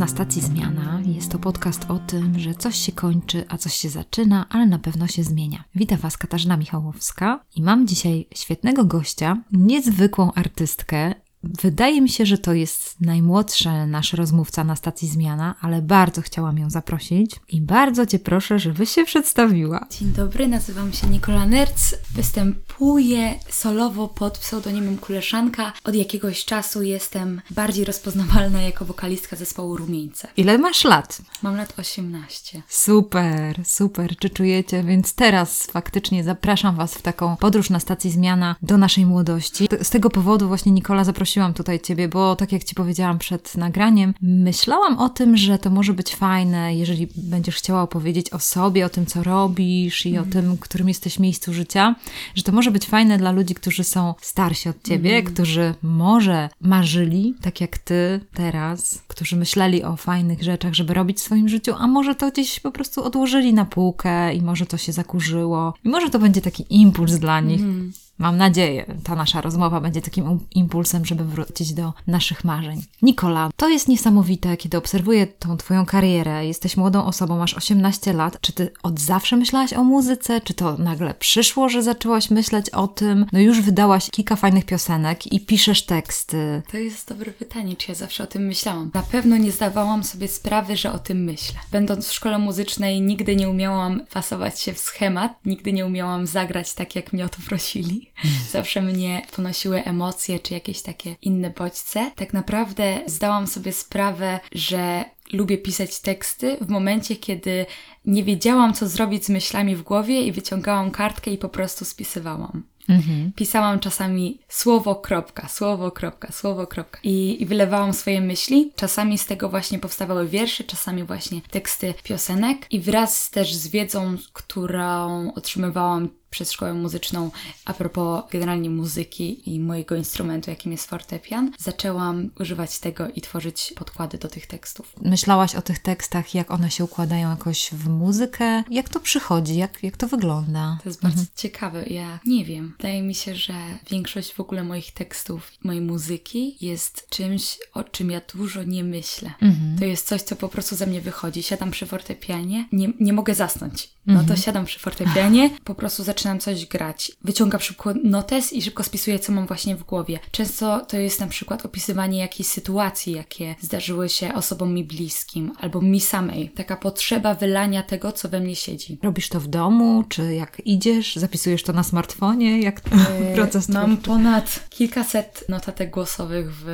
Na stacji Zmiana. Jest to podcast o tym, że coś się kończy, a coś się zaczyna, ale na pewno się zmienia. Witam Was Katarzyna Michałowska i mam dzisiaj świetnego gościa, niezwykłą artystkę, Wydaje mi się, że to jest najmłodszy nasz rozmówca na stacji Zmiana, ale bardzo chciałam ją zaprosić i bardzo Cię proszę, żebyś się przedstawiła. Dzień dobry, nazywam się Nikola Nerc. Występuję solowo pod pseudonimem Kuleszanka. Od jakiegoś czasu jestem bardziej rozpoznawalna jako wokalistka zespołu Rumieńce. Ile masz lat? Mam lat 18. Super, super. Czy czujecie? Więc teraz faktycznie zapraszam Was w taką podróż na stacji Zmiana do naszej młodości. Z tego powodu właśnie Nikola zaprosiła zaprosiłam tutaj Ciebie, bo tak jak Ci powiedziałam przed nagraniem, myślałam o tym, że to może być fajne, jeżeli będziesz chciała opowiedzieć o sobie, o tym, co robisz i mm. o mhm. tym, którym jesteś miejscu życia, że to może być fajne dla ludzi, którzy są starsi od Ciebie, mm. którzy może marzyli, tak jak Ty teraz, którzy myśleli o fajnych rzeczach, żeby robić w swoim życiu, a może to gdzieś po prostu odłożyli na półkę i może to się zakurzyło i może to będzie taki impuls dla nich. Mm. Mam nadzieję, ta nasza rozmowa będzie takim impulsem, żeby wrócić do naszych marzeń. Nikola, to jest niesamowite, kiedy obserwuję tą Twoją karierę. Jesteś młodą osobą, masz 18 lat. Czy Ty od zawsze myślałaś o muzyce? Czy to nagle przyszło, że zaczęłaś myśleć o tym? No już wydałaś kilka fajnych piosenek i piszesz teksty. To jest dobre pytanie, czy ja zawsze o tym myślałam. Na pewno nie zdawałam sobie sprawy, że o tym myślę. Będąc w szkole muzycznej, nigdy nie umiałam pasować się w schemat, nigdy nie umiałam zagrać tak, jak mnie o to prosili. Zawsze mnie ponosiły emocje czy jakieś takie inne bodźce. Tak naprawdę zdałam sobie sprawę, że lubię pisać teksty w momencie, kiedy nie wiedziałam, co zrobić z myślami w głowie i wyciągałam kartkę i po prostu spisywałam. Mhm. Pisałam czasami słowo, kropka, słowo, kropka, słowo, kropka I, i wylewałam swoje myśli. Czasami z tego właśnie powstawały wiersze, czasami właśnie teksty piosenek. I wraz też z wiedzą, którą otrzymywałam przez szkołę muzyczną a propos generalnie muzyki i mojego instrumentu, jakim jest fortepian, zaczęłam używać tego i tworzyć podkłady do tych tekstów. Myślałaś o tych tekstach, jak one się układają jakoś w muzykę? Jak to przychodzi? Jak, jak to wygląda? To jest bardzo mhm. ciekawe. Ja nie wiem. Wydaje mi się, że większość w ogóle moich tekstów, mojej muzyki jest czymś, o czym ja dużo nie myślę. Mhm. To jest coś, co po prostu ze mnie wychodzi. Siadam przy fortepianie, nie, nie mogę zasnąć. No to mhm. siadam przy fortepianie, po prostu zaczynam coś grać. Wyciągam szybko notes i szybko spisuję, co mam właśnie w głowie. Często to jest na przykład opisywanie jakiejś sytuacji, jakie zdarzyły się osobom mi bliskim albo mi samej. Taka potrzeba wylania tego, co we mnie siedzi. Robisz to w domu, czy jak idziesz, zapisujesz to na smartfonie? Jak e, proces Mam ponad kilkaset notatek głosowych w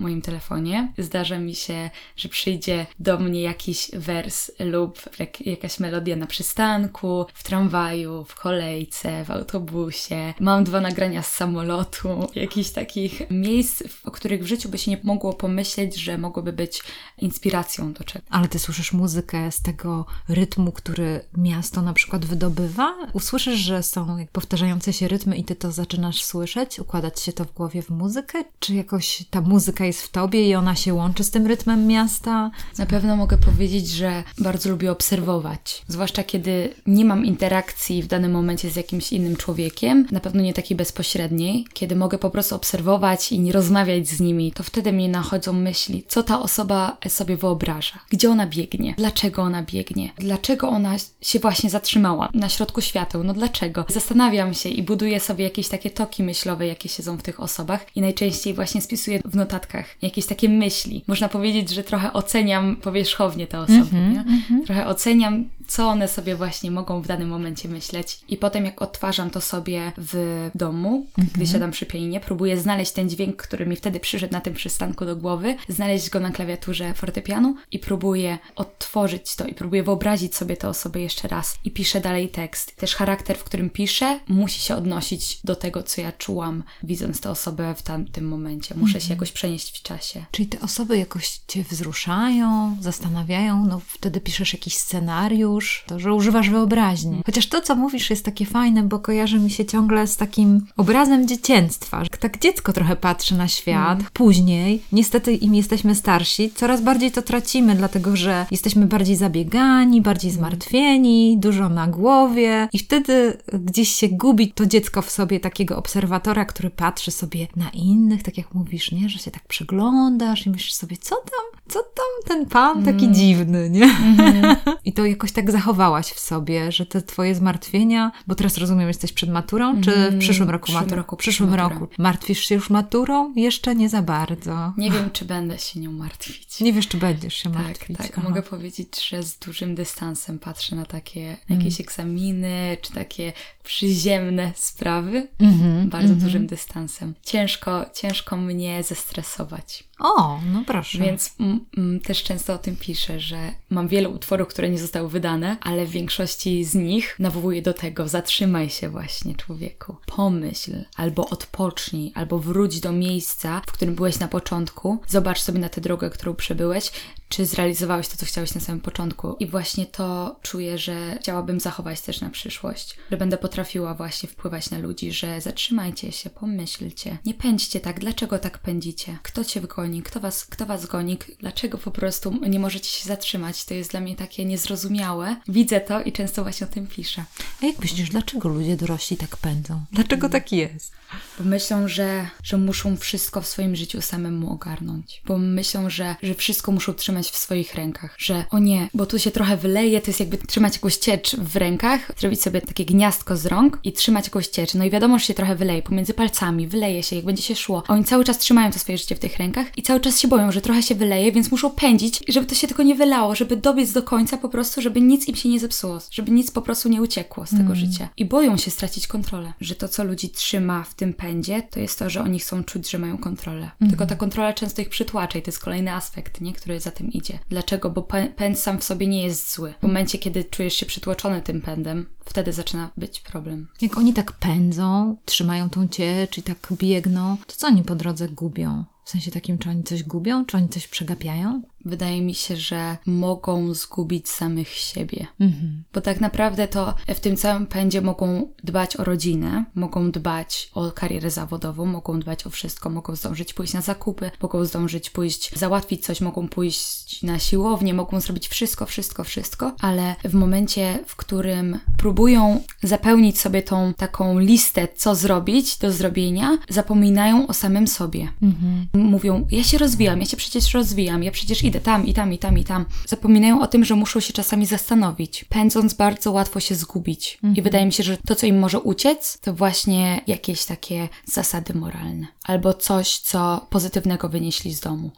moim telefonie. Zdarza mi się, że przyjdzie do mnie jakiś wers lub jak, jakaś melodia na przystanku, w tramwaju, w kolejce, w autobusie. Mam dwa nagrania z samolotu, jakichś takich miejsc, o których w życiu by się nie mogło pomyśleć, że mogłyby być inspiracją do czegoś. Ale ty słyszysz muzykę z tego rytmu, który miasto na przykład wydobywa? Usłyszysz, że są powtarzające się rytmy i ty to zaczynasz słyszeć, układać się to w głowie w muzykę? Czy jakoś ta muzyka jest w tobie i ona się łączy z tym rytmem miasta? Na pewno mogę powiedzieć, że bardzo lubię obserwować. Zwłaszcza kiedy nie mam interakcji w danym momencie z jakimś innym człowiekiem, na pewno nie takiej bezpośredniej, kiedy mogę po prostu obserwować i nie rozmawiać z nimi, to wtedy mnie nachodzą myśli, co ta osoba sobie wyobraża, gdzie ona biegnie, dlaczego ona biegnie, dlaczego ona się właśnie zatrzymała na środku świateł, no dlaczego? Zastanawiam się i buduję sobie jakieś takie toki myślowe, jakie siedzą w tych osobach i najczęściej właśnie spisuję w notatkach jakieś takie myśli. Można powiedzieć, że trochę oceniam powierzchownie te osoby. Mm -hmm, mm -hmm. Trochę oceniam, co one sobie właśnie mogą w danym momencie myśleć. I potem, jak odtwarzam to sobie w domu, -hmm. gdy siadam przy pianinie, próbuję znaleźć ten dźwięk, który mi wtedy przyszedł na tym przystanku do głowy, znaleźć go na klawiaturze fortepianu i próbuję odtworzyć to i próbuję wyobrazić sobie tę osobę jeszcze raz i piszę dalej tekst. Też charakter, w którym piszę, musi się odnosić do tego, co ja czułam, widząc tę osobę w tamtym momencie. Muszę się mhm. jakoś przenieść w czasie. Czyli te osoby jakoś cię wzruszają, zastanawiają, no wtedy piszesz jakiś scenariusz, już, to że używasz wyobraźni. Chociaż to, co mówisz, jest takie fajne, bo kojarzy mi się ciągle z takim obrazem dziecięctwa. że Tak dziecko trochę patrzy na świat. Później, niestety im jesteśmy starsi, coraz bardziej to tracimy, dlatego że jesteśmy bardziej zabiegani, bardziej zmartwieni, dużo na głowie i wtedy gdzieś się gubi to dziecko w sobie takiego obserwatora, który patrzy sobie na innych, tak jak mówisz, nie? Że się tak przeglądasz i myślisz sobie, co tam, co tam ten pan taki dziwny, nie? I to jakoś tak zachowałaś w sobie, że te twoje zmartwienia, bo teraz rozumiem, jesteś przed maturą, czy w przyszłym roku przyszłym matur- roku, W przyszłym roku. Martwisz się już maturą? Jeszcze nie za bardzo. Nie wiem, czy będę się nią martwić. Nie wiesz, czy będziesz się Tak, martwić. tak. Aha. Mogę powiedzieć, że z dużym dystansem patrzę na takie jakieś egzaminy, czy takie przyziemne sprawy. Mhm, Bardzo dużym dystansem. Ciężko, ciężko mnie zestresować. O, no proszę. Więc mm, mm, też często o tym piszę, że mam wiele utworów, które nie zostały wydane, ale w większości z nich nawołuję do tego, zatrzymaj się właśnie człowieku. Pomyśl, albo odpocznij, albo wróć do miejsca, w którym byłeś na początku. Zobacz sobie na tę drogę, którą przebyłeś, czy zrealizowałeś to, co chciałeś na samym początku. I właśnie to czuję, że chciałabym zachować też na przyszłość, że będę potrafiła właśnie wpływać na ludzi, że zatrzymajcie się, pomyślcie, nie pędźcie tak, dlaczego tak pędzicie? Kto cię goni? Kto was, kto was goni? Dlaczego po prostu nie możecie się zatrzymać? To jest dla mnie takie niezrozumiałe. Widzę to i często właśnie o tym piszę. A jak myślisz, dlaczego ludzie dorośli tak pędzą? Dlaczego tak jest? Bo myślą, że, że muszą wszystko w swoim życiu samemu ogarnąć. Bo myślą, że, że wszystko muszą trzymać w swoich rękach. Że o nie, bo tu się trochę wyleje, to jest jakby trzymać jakąś ciecz w rękach, zrobić sobie takie gniazdko z rąk i trzymać jakąś ciecz. No i wiadomo, że się trochę wyleje pomiędzy palcami, wyleje się, jak będzie się szło. A oni cały czas trzymają to swoje życie w tych rękach i cały czas się boją, że trochę się wyleje, więc muszą pędzić, żeby to się tylko nie wylało, żeby dobiec do końca po prostu, żeby nic im się nie zepsuło, żeby nic po prostu nie uciekło z tego życia. I boją się stracić kontrolę. Że to, co ludzi trzyma w tym pędzie, to jest to, że oni chcą czuć, że mają kontrolę. Tylko ta kontrola często ich przytłacza i to jest kolejny aspekt, nie? który za tym idzie. Dlaczego? Bo pę- pęd sam w sobie nie jest zły. W momencie, kiedy czujesz się przytłoczony tym pędem, wtedy zaczyna być problem. Jak oni tak pędzą, trzymają tą ciecz i tak biegną, to co oni po drodze gubią? W sensie takim, czy oni coś gubią, czy oni coś przegapiają? Wydaje mi się, że mogą zgubić samych siebie. Mhm. Bo tak naprawdę to w tym całym pędzie mogą dbać o rodzinę, mogą dbać o karierę zawodową, mogą dbać o wszystko, mogą zdążyć pójść na zakupy, mogą zdążyć pójść załatwić coś, mogą pójść na siłownię, mogą zrobić wszystko, wszystko, wszystko, ale w momencie, w którym próbują zapełnić sobie tą taką listę, co zrobić do zrobienia, zapominają o samym sobie Mhm. mówią, ja się rozwijam, ja się przecież rozwijam, ja przecież idę tam i tam i tam i tam. Zapominają o tym, że muszą się czasami zastanowić. Pędząc bardzo łatwo się zgubić. I wydaje mi się, że to, co im może uciec, to właśnie jakieś takie zasady moralne. Albo coś, co pozytywnego wynieśli z domu.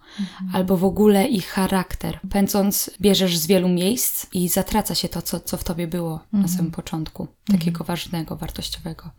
Albo w ogóle ich charakter. Pędząc bierzesz z wielu miejsc i zatraca się to, co, co w tobie było na samym początku. Takiego ważnego, wartościowego.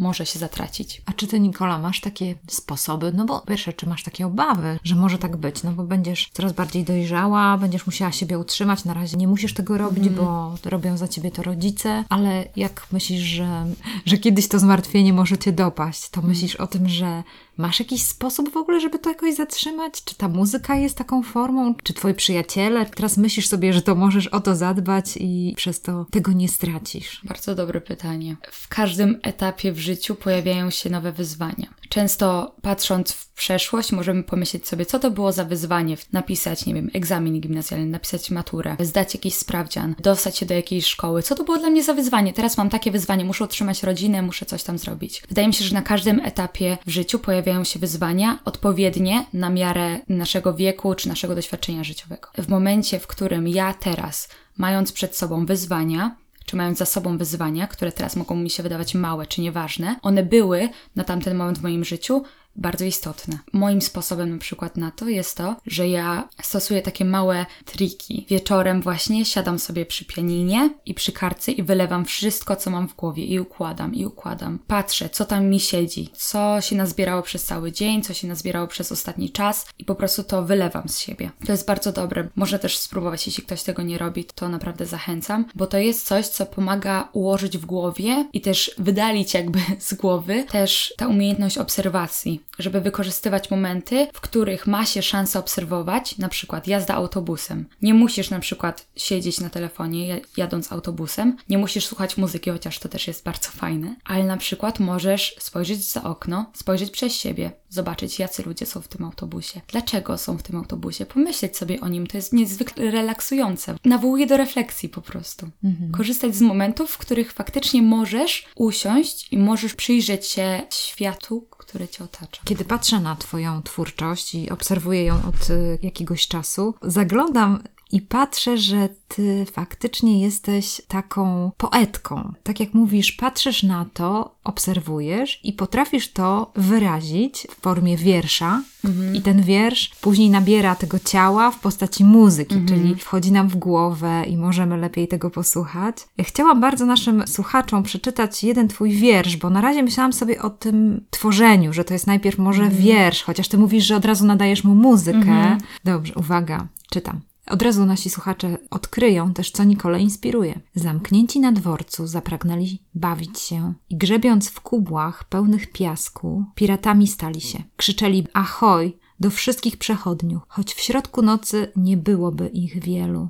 Może się zatracić. A czy ty, Nikola, masz takie sposoby? No bo pierwsze, czy masz takie obawy, że może tak być? No bo będziesz coraz bardziej dojrzała, będziesz musiała siebie utrzymać. Na razie nie musisz tego robić, bo robią za ciebie to rodzice. Ale jak myślisz, że, że kiedyś to zmartwienie może cię dopaść, to myślisz o tym, że masz jakiś sposób w ogóle, żeby to jakoś zatrzymać? Czy ta muzyka jest taką formą? Czy twoi przyjaciele? Teraz myślisz sobie, że to możesz o to zadbać i przez to tego nie stracisz? Bardzo dobre pytanie. W każdym etapie w życiu pojawiają się nowe wyzwania. Często patrząc w przeszłość, możemy pomyśleć sobie, co to było za wyzwanie. Napisać, nie wiem, egzamin gimnazjalny, napisać maturę, zdać jakiś sprawdzian, dostać się do jakiejś szkoły. Co to było dla mnie za wyzwanie? Teraz mam takie wyzwanie, muszę utrzymać rodzinę, muszę coś tam zrobić. Wydaje mi się, że na każdym etapie w życiu pojawiają się wyzwania odpowiednie na miarę naszego wieku czy naszego doświadczenia życiowego. W momencie, w którym ja teraz, mając przed sobą wyzwania, czy mając za sobą wyzwania, które teraz mogą mi się wydawać małe czy nieważne, one były na tamten moment w moim życiu bardzo istotne. Moim sposobem na przykład na to jest to, że ja stosuję takie małe triki. Wieczorem właśnie siadam sobie przy pianinie i przy kartce i wylewam wszystko, co mam w głowie i układam, i układam. Patrzę, co tam mi siedzi, co się nazbierało przez cały dzień, co się nazbierało przez ostatni czas i po prostu to wylewam z siebie. To jest bardzo dobre. Można też spróbować, jeśli ktoś tego nie robi, to naprawdę zachęcam, bo to jest coś, co pomaga ułożyć w głowie i też wydalić jakby z głowy też ta umiejętność obserwacji żeby wykorzystywać momenty, w których ma się szansę obserwować, na przykład jazda autobusem. Nie musisz na przykład siedzieć na telefonie jadąc autobusem, nie musisz słuchać muzyki, chociaż to też jest bardzo fajne, ale na przykład możesz spojrzeć za okno, spojrzeć przez siebie, zobaczyć jacy ludzie są w tym autobusie, dlaczego są w tym autobusie, pomyśleć sobie o nim, to jest niezwykle relaksujące. Nawołuje do refleksji po prostu. Mhm. Korzystać z momentów, w których faktycznie możesz usiąść i możesz przyjrzeć się światu, które cię otacza. Kiedy patrzę na Twoją twórczość i obserwuję ją od y, jakiegoś czasu, zaglądam i patrzę, że ty faktycznie jesteś taką poetką. Tak jak mówisz, patrzysz na to, obserwujesz i potrafisz to wyrazić w formie wiersza. Mhm. I ten wiersz później nabiera tego ciała w postaci muzyki, mhm. czyli wchodzi nam w głowę i możemy lepiej tego posłuchać. Chciałam bardzo naszym słuchaczom przeczytać jeden twój wiersz, bo na razie myślałam sobie o tym tworzeniu, że to jest najpierw może mhm. wiersz, chociaż ty mówisz, że od razu nadajesz mu muzykę. Mhm. Dobrze, uwaga, czytam. Od razu nasi słuchacze odkryją też, co Nicole inspiruje. Zamknięci na dworcu zapragnęli bawić się i grzebiąc w kubłach pełnych piasku, piratami stali się. Krzyczeli ahoj do wszystkich przechodniów, choć w środku nocy nie byłoby ich wielu.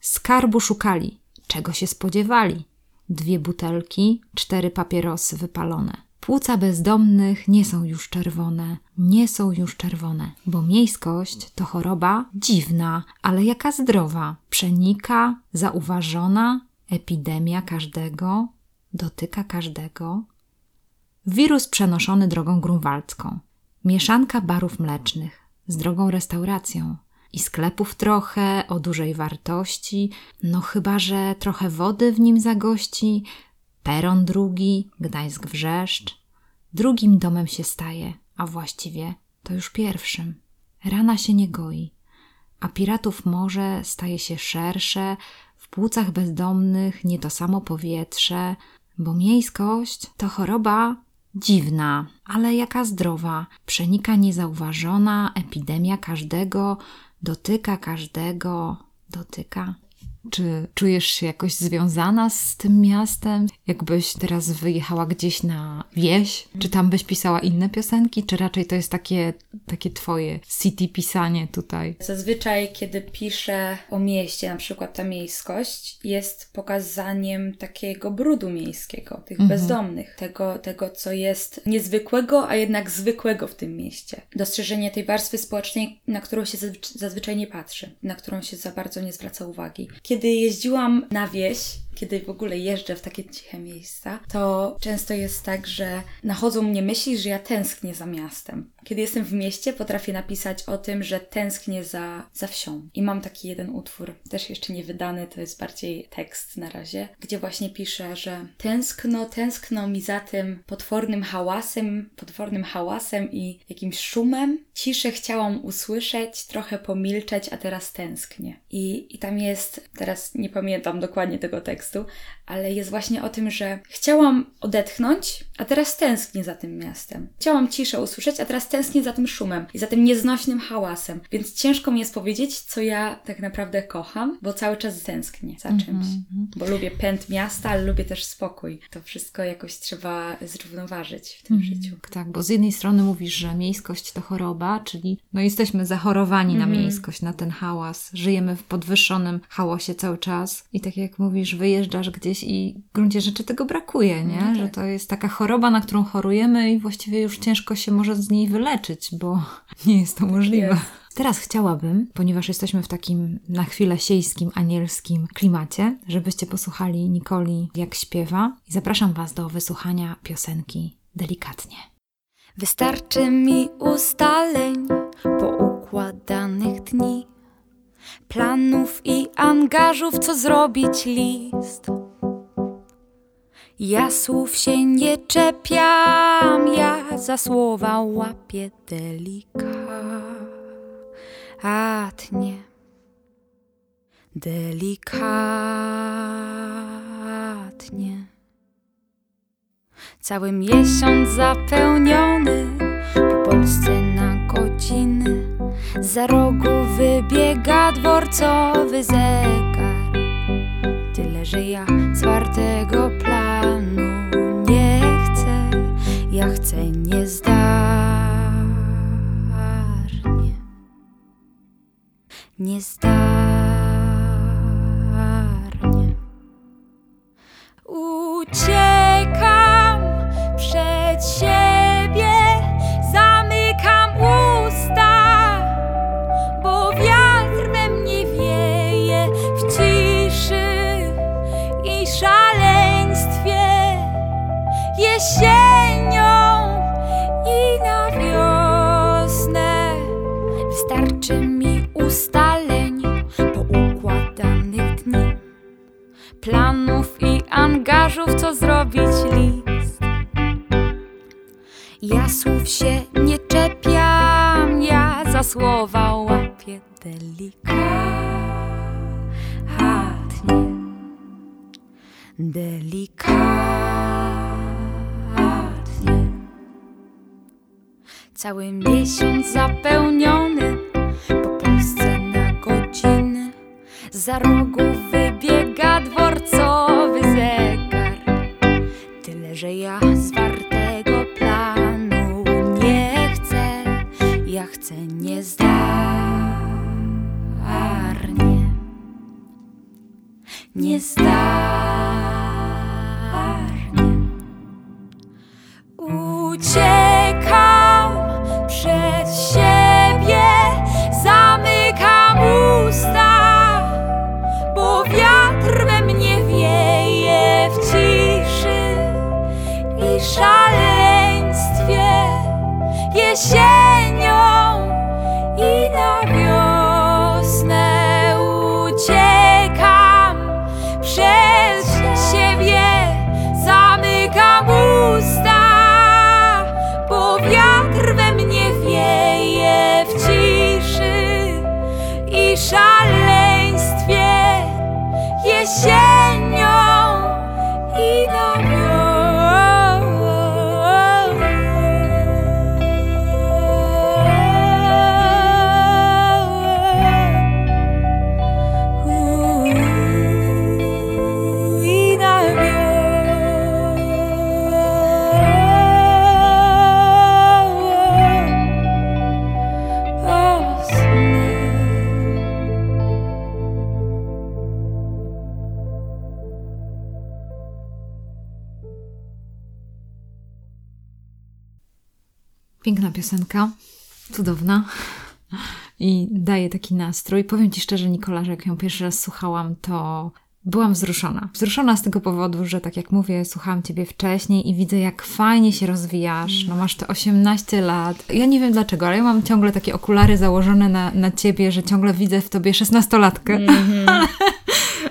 Skarbu szukali, czego się spodziewali. Dwie butelki, cztery papierosy wypalone. Płuca bezdomnych nie są już czerwone, nie są już czerwone, bo miejskość to choroba dziwna, ale jaka zdrowa, przenika, zauważona, epidemia każdego, dotyka każdego. Wirus przenoszony drogą grunwaldzką, mieszanka barów mlecznych z drogą restauracją i sklepów trochę o dużej wartości, no chyba że trochę wody w nim zagości, Peron drugi, Gdańsk wrzeszcz. Drugim domem się staje, a właściwie to już pierwszym. Rana się nie goi, a piratów morze staje się szersze, w płucach bezdomnych nie to samo powietrze, bo miejskość to choroba dziwna, ale jaka zdrowa, przenika niezauważona, epidemia każdego, dotyka każdego, dotyka. Czy czujesz się jakoś związana z tym miastem? Jakbyś teraz wyjechała gdzieś na wieś? Czy tam byś pisała inne piosenki? Czy raczej to jest takie, takie twoje city pisanie tutaj? Zazwyczaj, kiedy piszę o mieście, na przykład ta miejskość, jest pokazaniem takiego brudu miejskiego, tych mhm. bezdomnych, tego, tego, co jest niezwykłego, a jednak zwykłego w tym mieście. Dostrzeżenie tej warstwy społecznej, na którą się zazwyczaj nie patrzy, na którą się za bardzo nie zwraca uwagi kiedy jeździłam na wieś, kiedy w ogóle jeżdżę w takie ciche miejsca, to często jest tak, że nachodzą mnie myśli, że ja tęsknię za miastem. Kiedy jestem w mieście, potrafię napisać o tym, że tęsknię za, za wsią. I mam taki jeden utwór, też jeszcze nie wydany, to jest bardziej tekst na razie, gdzie właśnie piszę, że tęskno, tęskno mi za tym potwornym hałasem, potwornym hałasem i jakimś szumem. Ciszę chciałam usłyszeć, trochę pomilczeć, a teraz tęsknię. I, i tam jest, teraz nie pamiętam dokładnie tego tekstu, ale jest właśnie o tym, że chciałam odetchnąć, a teraz tęsknię za tym miastem. Chciałam ciszę usłyszeć, a teraz tęsknię za tym szumem i za tym nieznośnym hałasem. Więc ciężko mi jest powiedzieć, co ja tak naprawdę kocham, bo cały czas tęsknię za czymś. Mm -hmm. Bo lubię pęd miasta, ale lubię też spokój. To wszystko jakoś trzeba zrównoważyć w tym mm -hmm. życiu. Tak, bo z jednej strony mówisz, że miejskość to choroba, czyli no jesteśmy zachorowani mm -hmm. na mhm. miejskość, na ten hałas. Żyjemy w podwyższonym hałasie cały czas i tak jak mówisz, wyjeżdżasz gdzieś i w gruncie rzeczy tego brakuje, nie? No tak. Że to jest taka choroba, na którą chorujemy i właściwie już ciężko się może z niej wyleczyć, bo nie jest to możliwe. Teraz chciałabym, ponieważ jesteśmy w takim na chwilę siejskim, anielskim klimacie, żebyście posłuchali Nikoli, jak śpiewa. I zapraszam Was do wysłuchania piosenki delikatnie. Wystarczy mi ustaleń poukładanych dni, planów i angażów, co zrobić list. Ja słów się nie czepiam, ja za słowa łapię delikatnie. Delikatnie. Cały miesiąc zapełniony Za rogu wybiega dworcowy zegar. Tyle, że ja zwartego planu nie chcę. Ja chcę niezdarnie. Niezdarnie. Angażów, co zrobić list. Ja słów się nie czepiam, ja za słowa łapię delikatnie. Delikatnie. Cały miesiąc zapełniony po Polsce na godziny. Za rogu wybiega dworcowy że ja zwartego planu nie chcę. Ja chcę niezdarnie. Niezdarnie. Piękna piosenka, cudowna i daje taki nastrój. Powiem Ci szczerze, Nikola, że jak ją pierwszy raz słuchałam, to byłam wzruszona. Wzruszona z tego powodu, że tak jak mówię, słuchałam Ciebie wcześniej i widzę, jak fajnie się rozwijasz. No masz te 18 lat. Ja nie wiem dlaczego, ale ja mam ciągle takie okulary założone na, na Ciebie, że ciągle widzę w Tobie 16-latkę.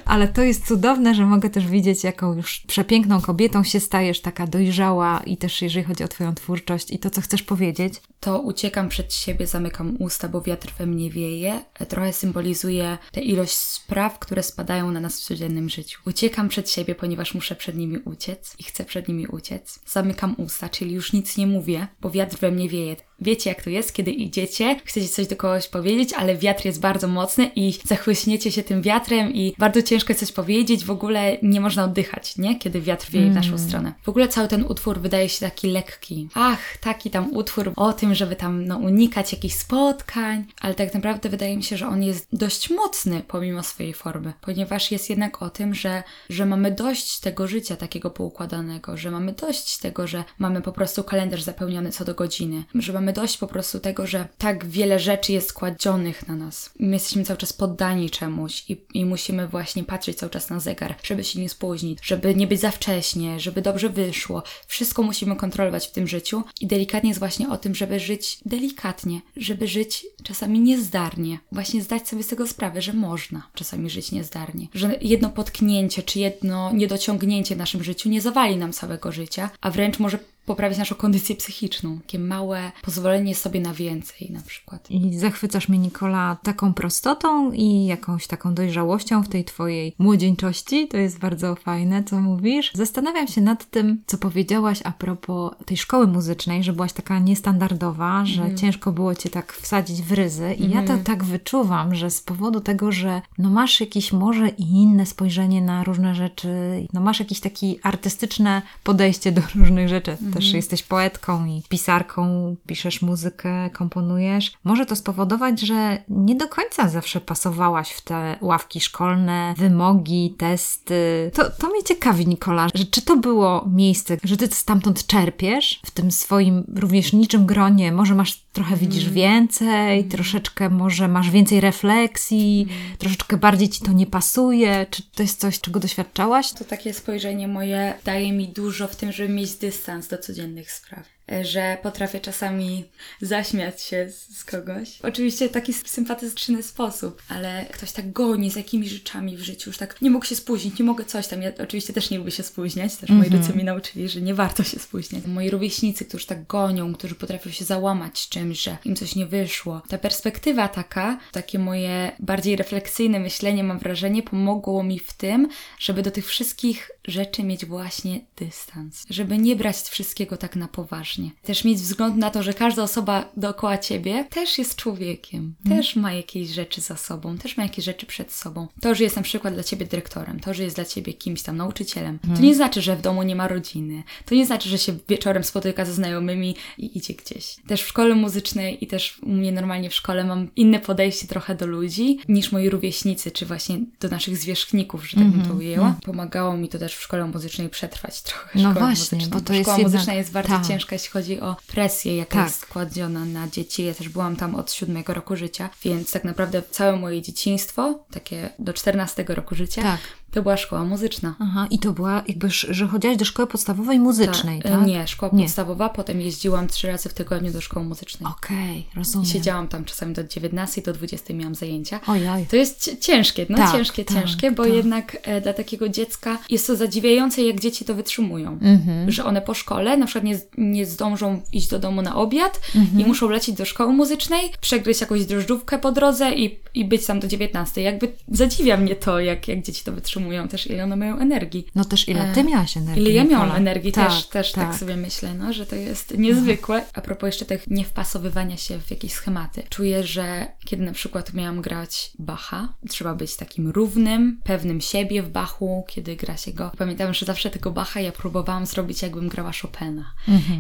Ale to jest cudowne, że mogę też widzieć, jaką już przepiękną kobietą się stajesz, taka dojrzała i też jeżeli chodzi o Twoją twórczość i to, co chcesz powiedzieć. To uciekam przed siebie, zamykam usta, bo wiatr we mnie wieje. Trochę symbolizuje tę ilość spraw, które spadają na nas w codziennym życiu. Uciekam przed siebie, ponieważ muszę przed nimi uciec i chcę przed nimi uciec. Zamykam usta, czyli już nic nie mówię, bo wiatr we mnie wieje. Wiecie, jak to jest, kiedy idziecie, chcecie coś do kogoś powiedzieć, ale wiatr jest bardzo mocny i zachłyśniecie się tym wiatrem i bardzo ciężko jest coś powiedzieć, w ogóle nie można oddychać, nie? Kiedy wiatr wieje w naszą stronę. W ogóle cały ten utwór wydaje się taki lekki. Ach, taki tam utwór o tym, żeby tam no, unikać jakichś spotkań, ale tak naprawdę wydaje mi się, że on jest dość mocny pomimo swojej formy, ponieważ jest jednak o tym, że, że mamy dość tego życia takiego poukładanego, że mamy dość tego, że mamy po prostu kalendarz zapełniony co do godziny, że mamy dość po prostu tego, że tak wiele rzeczy jest kładzionych na nas. My jesteśmy cały czas poddani czemuś i, i musimy właśnie patrzeć cały czas na zegar, żeby się nie spóźnić, żeby nie być za wcześnie, żeby dobrze wyszło. Wszystko musimy kontrolować w tym życiu i delikatnie jest właśnie o tym, żeby żyć delikatnie, żeby żyć czasami niezdarnie. Właśnie zdać sobie z tego sprawę, że można czasami żyć niezdarnie, że jedno potknięcie czy jedno niedociągnięcie w naszym życiu nie zawali nam całego życia, a wręcz może poprawić naszą kondycję psychiczną. Takie małe pozwolenie sobie na więcej na przykład. I zachwycasz mnie, Nikola, taką prostotą i jakąś taką dojrzałością w tej twojej młodzieńczości. To jest bardzo fajne, co mówisz. Zastanawiam się nad tym, co powiedziałaś a propos tej szkoły muzycznej, że byłaś taka niestandardowa, że ciężko było cię tak wsadzić w ryzy. I ja to tak wyczuwam, że z powodu tego, że no masz jakieś może i inne spojrzenie na różne rzeczy, no masz jakieś takie artystyczne podejście do różnych rzeczy. Też jesteś poetką i pisarką, piszesz muzykę, komponujesz. Może to spowodować, że nie do końca zawsze pasowałaś w te ławki szkolne, wymogi, testy. To, to mnie ciekawi, Nikola, że czy to było miejsce, że ty stamtąd czerpiesz w tym swoim rówieśniczym gronie, może masz trochę widzisz więcej, troszeczkę może masz więcej refleksji, troszeczkę bardziej ci to nie pasuje, czy to jest coś, czego doświadczałaś? To takie spojrzenie moje daje mi dużo w tym, żeby mieć dystans do codziennych spraw. Że potrafię czasami zaśmiać się z, z kogoś. Oczywiście w taki sympatyczny sposób, ale ktoś tak goni z jakimiś rzeczami w życiu, już tak nie mógł się spóźnić, nie mogę coś tam. Ja oczywiście też nie lubię się spóźniać, też moi rodzice mi nauczyli, że nie warto się spóźniać. Moi rówieśnicy, którzy tak gonią, którzy potrafią się załamać czymś, że im coś nie wyszło. Ta perspektywa taka, takie moje bardziej refleksyjne myślenie, mam wrażenie, pomogło mi w tym, żeby do tych wszystkich rzeczy mieć właśnie dystans. Żeby nie brać wszystkiego tak na poważnie. Też mieć wzgląd na to, że każda osoba dookoła ciebie też jest człowiekiem. Też ma jakieś rzeczy za sobą, też ma jakieś rzeczy przed sobą. To, że jest na przykład dla ciebie dyrektorem, to, że jest dla ciebie kimś tam nauczycielem, to nie znaczy, że w domu nie ma rodziny. To nie znaczy, że się wieczorem spotyka ze znajomymi i idzie gdzieś. Też w szkole muzycznej i też u mnie normalnie w szkole mam inne podejście trochę do ludzi niż moi rówieśnicy, czy właśnie do naszych zwierzchników, że tak bym to ujęła. Pomagało mi to też w szkole muzycznej przetrwać trochę No właśnie, bo to jest Szkoła jednak- muzyczna jest bardzo tak. ciężka, jeśli chodzi o presję, jaka Tak. jest kładziona na dzieci. Ja też byłam tam od siódmego roku życia, więc tak naprawdę całe moje dzieciństwo, takie do 14 roku życia, Tak. To była szkoła muzyczna. Aha, i to była jakby, że chodziłaś do szkoły podstawowej muzycznej, Ta- tak? e, Nie, szkoła Nie. podstawowa, potem jeździłam trzy razy w tygodniu do szkoły muzycznej. Okej, rozumiem. I siedziałam tam czasami do 19, do 20 miałam zajęcia. Ojoj. To jest ciężkie, no Tak, ciężkie, tak, ciężkie, bo tak. jednak e, dla takiego dziecka jest to zadziwiające, jak dzieci to wytrzymują. Mhm. Że one po szkole na przykład nie, nie zdążą iść do domu na obiad Mhm. i muszą lecieć do szkoły muzycznej, przegryźć jakąś drożdżówkę po drodze i, i być tam do 19. Jakby zadziwia mnie to, jak, jak dzieci to wytrzymują też, ile one mają energii. No też ile ty miałaś energii, Ile ja miałam energii, tak, też, też tak. sobie myślę, no, że to jest niezwykłe. A propos jeszcze tych niewpasowywania się w jakieś schematy. Czuję, że kiedy na przykład miałam grać Bacha, trzeba być takim równym, pewnym siebie w Bachu, kiedy gra się go. Pamiętam, że zawsze tego Bacha ja próbowałam zrobić, jakbym grała Chopina.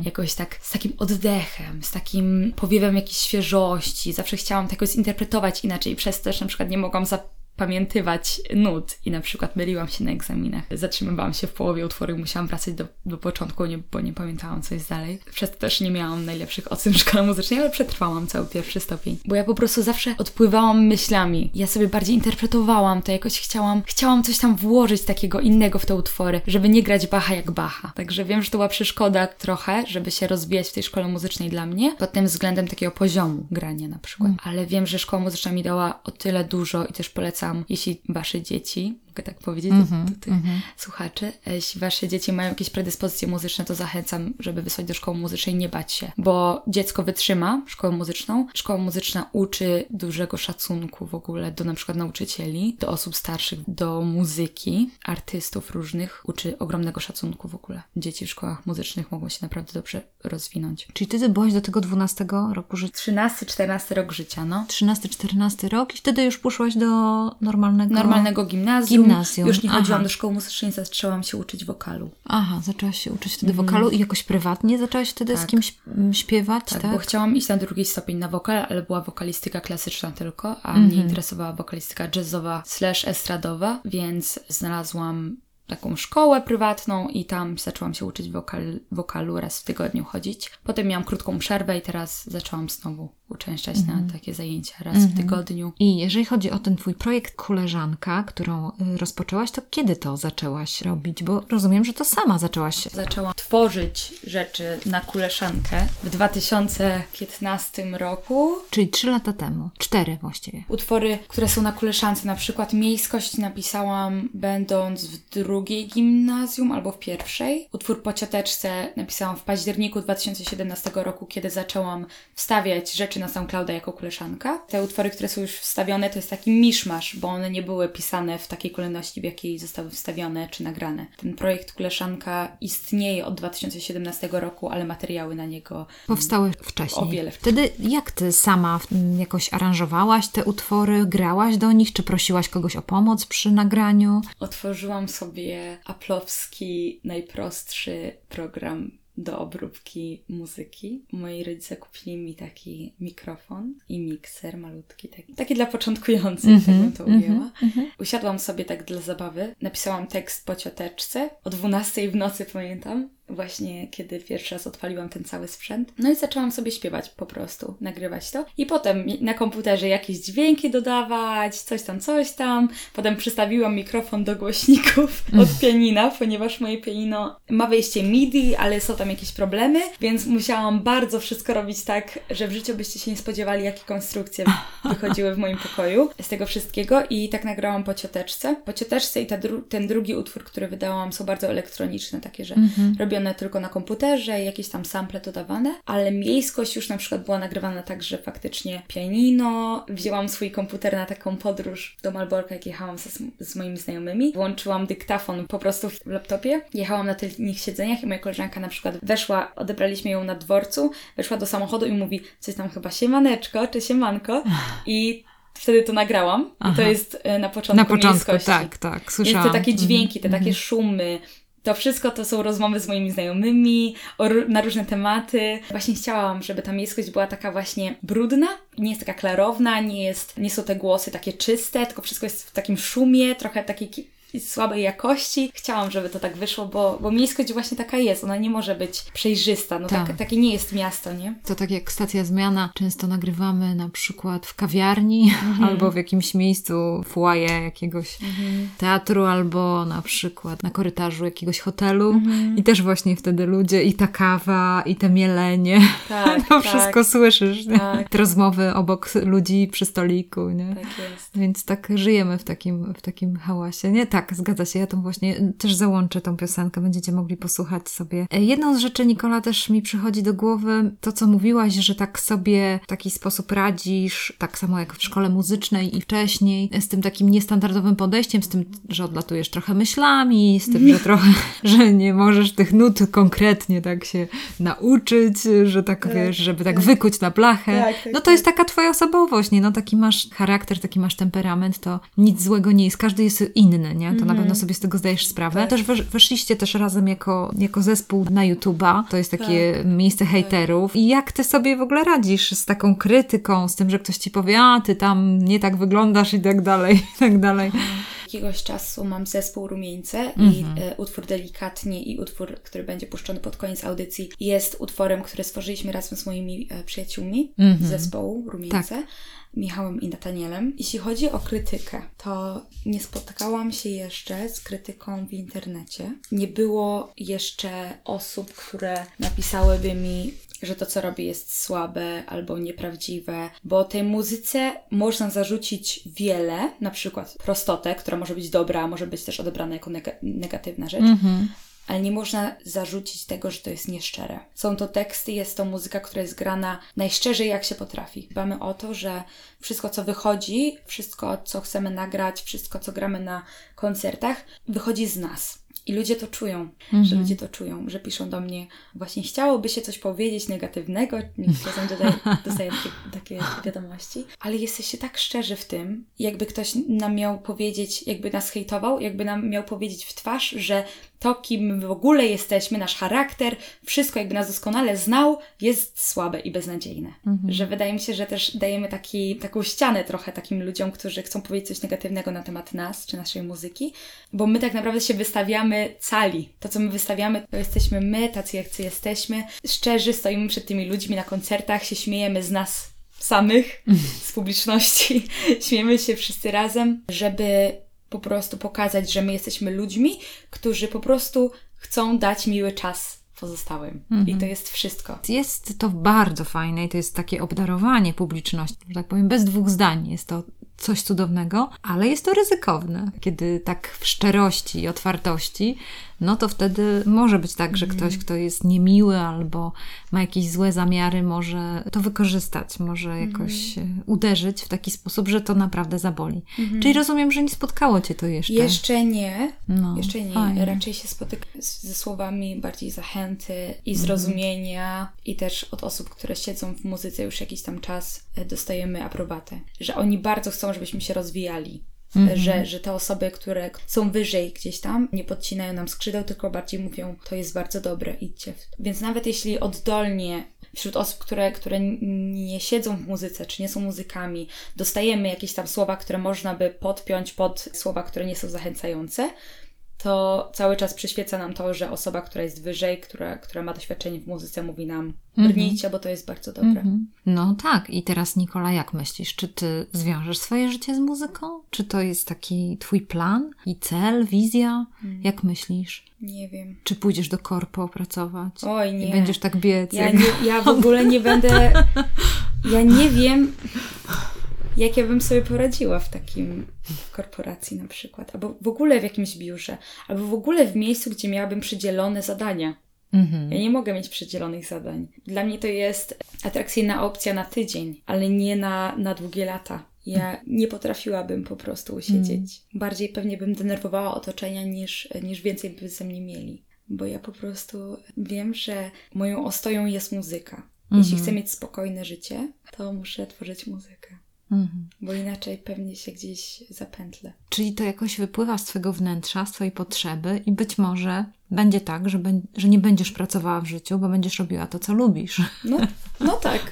Jakoś tak z takim oddechem, z takim powiewem jakiejś świeżości. Zawsze chciałam jakoś zinterpretować inaczej, przez też na przykład nie mogłam zapamiętywać nut i na przykład myliłam się na egzaminach. Zatrzymywałam się w połowie utworu i musiałam wracać do, do początku, nie, bo nie pamiętałam, co jest dalej. Przez to też nie miałam najlepszych ocen w szkole muzycznej, ale przetrwałam cały pierwszy stopień. Bo ja po prostu zawsze odpływałam myślami. Ja sobie bardziej interpretowałam to, jakoś chciałam, chciałam coś tam włożyć takiego innego w te utwory, żeby nie grać Bacha jak Bacha. Także wiem, że to była przeszkoda trochę, żeby się rozwijać w tej szkole muzycznej dla mnie, pod tym względem takiego poziomu grania na przykład. Ale wiem, że szkoła muzyczna mi dała o tyle dużo i też polecam, jeśli wasze dzieci, mogę tak powiedzieć do, do tych słuchaczy, e, jeśli wasze dzieci mają jakieś predyspozycje muzyczne, to zachęcam, żeby wysłać do szkoły muzycznej, nie bać się, bo dziecko wytrzyma szkołę muzyczną. Szkoła muzyczna uczy dużego szacunku w ogóle do na przykład nauczycieli, do osób starszych, do muzyki, artystów różnych. Uczy ogromnego szacunku w ogóle. Dzieci w szkołach muzycznych mogą się naprawdę dobrze rozwinąć. Czyli ty byłaś do tego 12 roku życia? 13-14 rok życia, no. 13-14 rok i wtedy już poszłaś do normalnego... Normalnego gimnazjum. Gimnazjum, Już nie chodziłam aha. do szkoły muzycznej, zaczęłam się uczyć wokalu. Aha, zaczęłaś się uczyć wtedy wokalu i jakoś prywatnie zaczęłaś wtedy z Tak. kimś mm, śpiewać, tak? Tak, bo chciałam iść na drugi stopień na wokal, ale była wokalistyka klasyczna tylko, a mnie interesowała wokalistyka jazzowa slash estradowa, więc znalazłam taką szkołę prywatną i tam zaczęłam się uczyć wokal, wokalu raz w tygodniu chodzić. Potem miałam krótką przerwę i teraz zaczęłam znowu uczęszczać na takie zajęcia raz w tygodniu. I jeżeli chodzi o ten twój projekt Koleżanka, którą y, rozpoczęłaś, to kiedy to zaczęłaś robić? Bo rozumiem, że to sama zaczęłaś Zaczęłam tworzyć rzeczy na kuleszankę w 2015 roku. Czyli trzy lata temu. Cztery właściwie. Utwory, które są na kuleszance, na przykład Miejskość napisałam będąc w drugiej gimnazjum albo w pierwszej. Utwór po cioteczce napisałam w październiku 2017 roku, kiedy zaczęłam wstawiać rzeczy na SoundClouda jako kuleszanka. Te utwory, które są już wstawione, to jest taki miszmasz, bo one nie były pisane w takiej kolejności, w jakiej zostały wstawione czy nagrane. Ten projekt kuleszanka istnieje od 2017 roku, ale materiały na niego Powstały wcześniej. O wiele wcześniej. Wtedy jak ty sama jakoś aranżowałaś te utwory, grałaś do nich, czy prosiłaś kogoś o pomoc przy nagraniu? Otworzyłam sobie aplowski, najprostszy program do obróbki muzyki. Moi rodzice kupili mi taki mikrofon i mikser malutki, taki, taki dla początkujących, Mhm, tak bym to ujęła. Usiadłam sobie tak dla zabawy, napisałam tekst po cioteczce, o 12 w nocy pamiętam, właśnie kiedy pierwszy raz odpaliłam ten cały sprzęt. No i zaczęłam sobie śpiewać po prostu, nagrywać to. I potem na komputerze jakieś dźwięki dodawać, coś tam, coś tam. Potem przystawiłam mikrofon do głośników od pianina, ponieważ moje pianino ma wejście MIDI, ale są tam jakieś problemy, więc musiałam bardzo wszystko robić tak, że w życiu byście się nie spodziewali, jakie konstrukcje wychodziły w moim pokoju z tego wszystkiego i tak nagrałam po cioteczce. Po cioteczce i ta dru- ten drugi utwór, który wydałam są bardzo elektroniczne, takie, że robione tylko na komputerze, jakieś tam sample dodawane, ale miejskość już na przykład była nagrywana tak, że faktycznie pianino, wzięłam swój komputer na taką podróż do Malborka, jak jechałam ze, z moimi znajomymi, włączyłam dyktafon po prostu w laptopie, jechałam na tylnych siedzeniach i moja koleżanka na przykład weszła, odebraliśmy ją na dworcu, weszła do samochodu i mówi coś tam chyba siemaneczko, czy siemanko i wtedy to nagrałam i to jest e, na początku Na początku, miejskości. tak, tak, Więc słyszałam. te takie dźwięki, te Mhm, takie szumy, to wszystko to są rozmowy z moimi znajomymi o, na różne tematy. Właśnie chciałam, żeby ta miejskość była taka właśnie brudna, nie jest taka klarowna, nie, jest, nie są te głosy takie czyste, tylko wszystko jest w takim szumie, trochę takiej słabej jakości. Chciałam, żeby to tak wyszło, bo, bo miejskość właśnie taka jest, ona nie może być przejrzysta, no Tak. tak. takie nie jest miasto, nie? To tak jak stacja zmiana, często nagrywamy na przykład w kawiarni albo w jakimś miejscu foyer jakiegoś teatru, albo na przykład na korytarzu jakiegoś hotelu i też właśnie wtedy ludzie i ta kawa, i te mielenie, Tak, to tak, wszystko słyszysz, nie? Tak. te rozmowy obok ludzi przy stoliku, nie? Tak jest. Więc tak żyjemy w takim, w takim hałasie. Nie, tak, zgadza się. Ja tą właśnie też załączę tą piosenkę. Będziecie mogli posłuchać sobie. E, Jedną z rzeczy, Nikola, też mi przychodzi do głowy to, co mówiłaś, że tak sobie w taki sposób radzisz, tak samo jak w szkole muzycznej i wcześniej, z tym takim niestandardowym podejściem, z tym, że odlatujesz trochę myślami, z tym, że trochę, że nie możesz tych nut konkretnie tak się nauczyć, że tak, wiesz, żeby tak wykuć na blachę. Tak, tak, no to jest taka twoja osobowość, nie? No taki masz charakter, taki masz temperament, to nic złego nie jest. Każdy jest inny, nie? To na pewno sobie z tego zdajesz sprawę. Też wesz, weszliście też razem jako, jako zespół na YouTube'a. To jest takie miejsce hejterów. I jak ty sobie w ogóle radzisz z taką krytyką, z tym, że ktoś ci powie, a ty tam nie tak wyglądasz i tak dalej, i tak dalej. Jakiegoś czasu mam zespół Rumieńce i e, utwór Delikatnie i utwór, który będzie puszczony pod koniec audycji jest utworem, który stworzyliśmy razem z moimi e, przyjaciółmi z zespołu Rumieńce. Michałem i Natanielem. Jeśli chodzi o krytykę, to nie spotykałam się jeszcze z krytyką w internecie. Nie było jeszcze osób, które napisałyby mi, że to, co robię, jest słabe albo nieprawdziwe, bo tej muzyce można zarzucić wiele, na przykład prostotę, która może być dobra, może być też odebrana jako nega- negatywna rzecz, ale nie można zarzucić tego, że to jest nieszczere. Są to teksty, jest to muzyka, która jest grana najszczerzej jak się potrafi. Dbamy o to, że wszystko, co wychodzi, wszystko, co chcemy nagrać, wszystko, co gramy na koncertach, wychodzi z nas. I ludzie to czują, że ludzie to czują, że piszą do mnie, właśnie chciałoby się coś powiedzieć negatywnego, czasem dodaję, dostaję takie, takie wiadomości, ale jesteście tak szczerzy w tym, jakby ktoś nam miał powiedzieć, jakby nas hejtował, jakby nam miał powiedzieć w twarz, że to, kim my w ogóle jesteśmy, nasz charakter, wszystko jakby nas doskonale znał, jest słabe i beznadziejne. Że wydaje mi się, że też dajemy taki, taką ścianę trochę takim ludziom, którzy chcą powiedzieć coś negatywnego na temat nas, czy naszej muzyki, bo my tak naprawdę się wystawiamy cali. To, co my wystawiamy, to jesteśmy my, tacy jacy jesteśmy. Szczerzy stoimy przed tymi ludźmi na koncertach, się śmiejemy z nas samych, z publiczności. Śmiejemy się wszyscy razem, żeby po prostu pokazać, że my jesteśmy ludźmi, którzy po prostu chcą dać miły czas pozostałym. I to jest wszystko. Jest to bardzo fajne i to jest takie obdarowanie publiczności, że tak powiem, bez dwóch zdań. Jest to coś cudownego, ale jest to ryzykowne. Kiedy tak w szczerości i otwartości, no to wtedy może być tak, że ktoś, kto jest niemiły albo ma jakieś złe zamiary, może to wykorzystać, może jakoś e, uderzyć w taki sposób, że to naprawdę zaboli. Czyli rozumiem, że nie spotkało cię to jeszcze. Jeszcze nie. No, Jeszcze nie. fajnie. Raczej się spotykam ze słowami bardziej zachęty Mhm. i zrozumienia i też od osób, które siedzą w muzyce już jakiś tam czas e, dostajemy aprobatę. Że oni bardzo chcą, żebyśmy się rozwijali. Mhm. że, że te osoby, które są wyżej gdzieś tam, nie podcinają nam skrzydeł, tylko bardziej mówią, to jest bardzo dobre, idźcie. Więc nawet jeśli oddolnie wśród osób, które, które nie siedzą w muzyce, czy nie są muzykami, dostajemy jakieś tam słowa, które można by podpiąć pod słowa, które nie są zachęcające, to cały czas przyświeca nam to, że osoba, która jest wyżej, która, która ma doświadczenie w muzyce, mówi nam brnijcie, bo to jest bardzo dobre. Mhm. No tak, i teraz Nikola, jak myślisz? Czy ty zwiążesz swoje życie z muzyką? Czy to jest taki twój plan i cel, wizja? Jak myślisz? Nie wiem. Czy pójdziesz do korpo pracować? Oj, nie. I będziesz tak biec? Ja, jak- nie, ja w ogóle nie będę. Ja nie wiem, jak ja bym sobie poradziła w takim w korporacji na przykład, albo w ogóle w jakimś biurze, albo w ogóle w miejscu, gdzie miałabym przydzielone zadania. Mhm. Ja nie mogę mieć przydzielonych zadań. Dla mnie to jest atrakcyjna opcja na tydzień, ale nie na, na długie lata. Ja nie potrafiłabym po prostu usiedzieć. Bardziej pewnie bym denerwowała otoczenia niż, niż więcej by ze mnie mieli. Bo ja po prostu wiem, że moją ostoją jest muzyka. Jeśli chcę mieć spokojne życie, to muszę tworzyć muzykę. Mhm. Bo inaczej pewnie się gdzieś zapętlę. Czyli to jakoś wypływa z twojego wnętrza, z twojej potrzeby i być może będzie tak, że, bę- że nie będziesz pracowała w życiu, bo będziesz robiła to, co lubisz. No, no tak.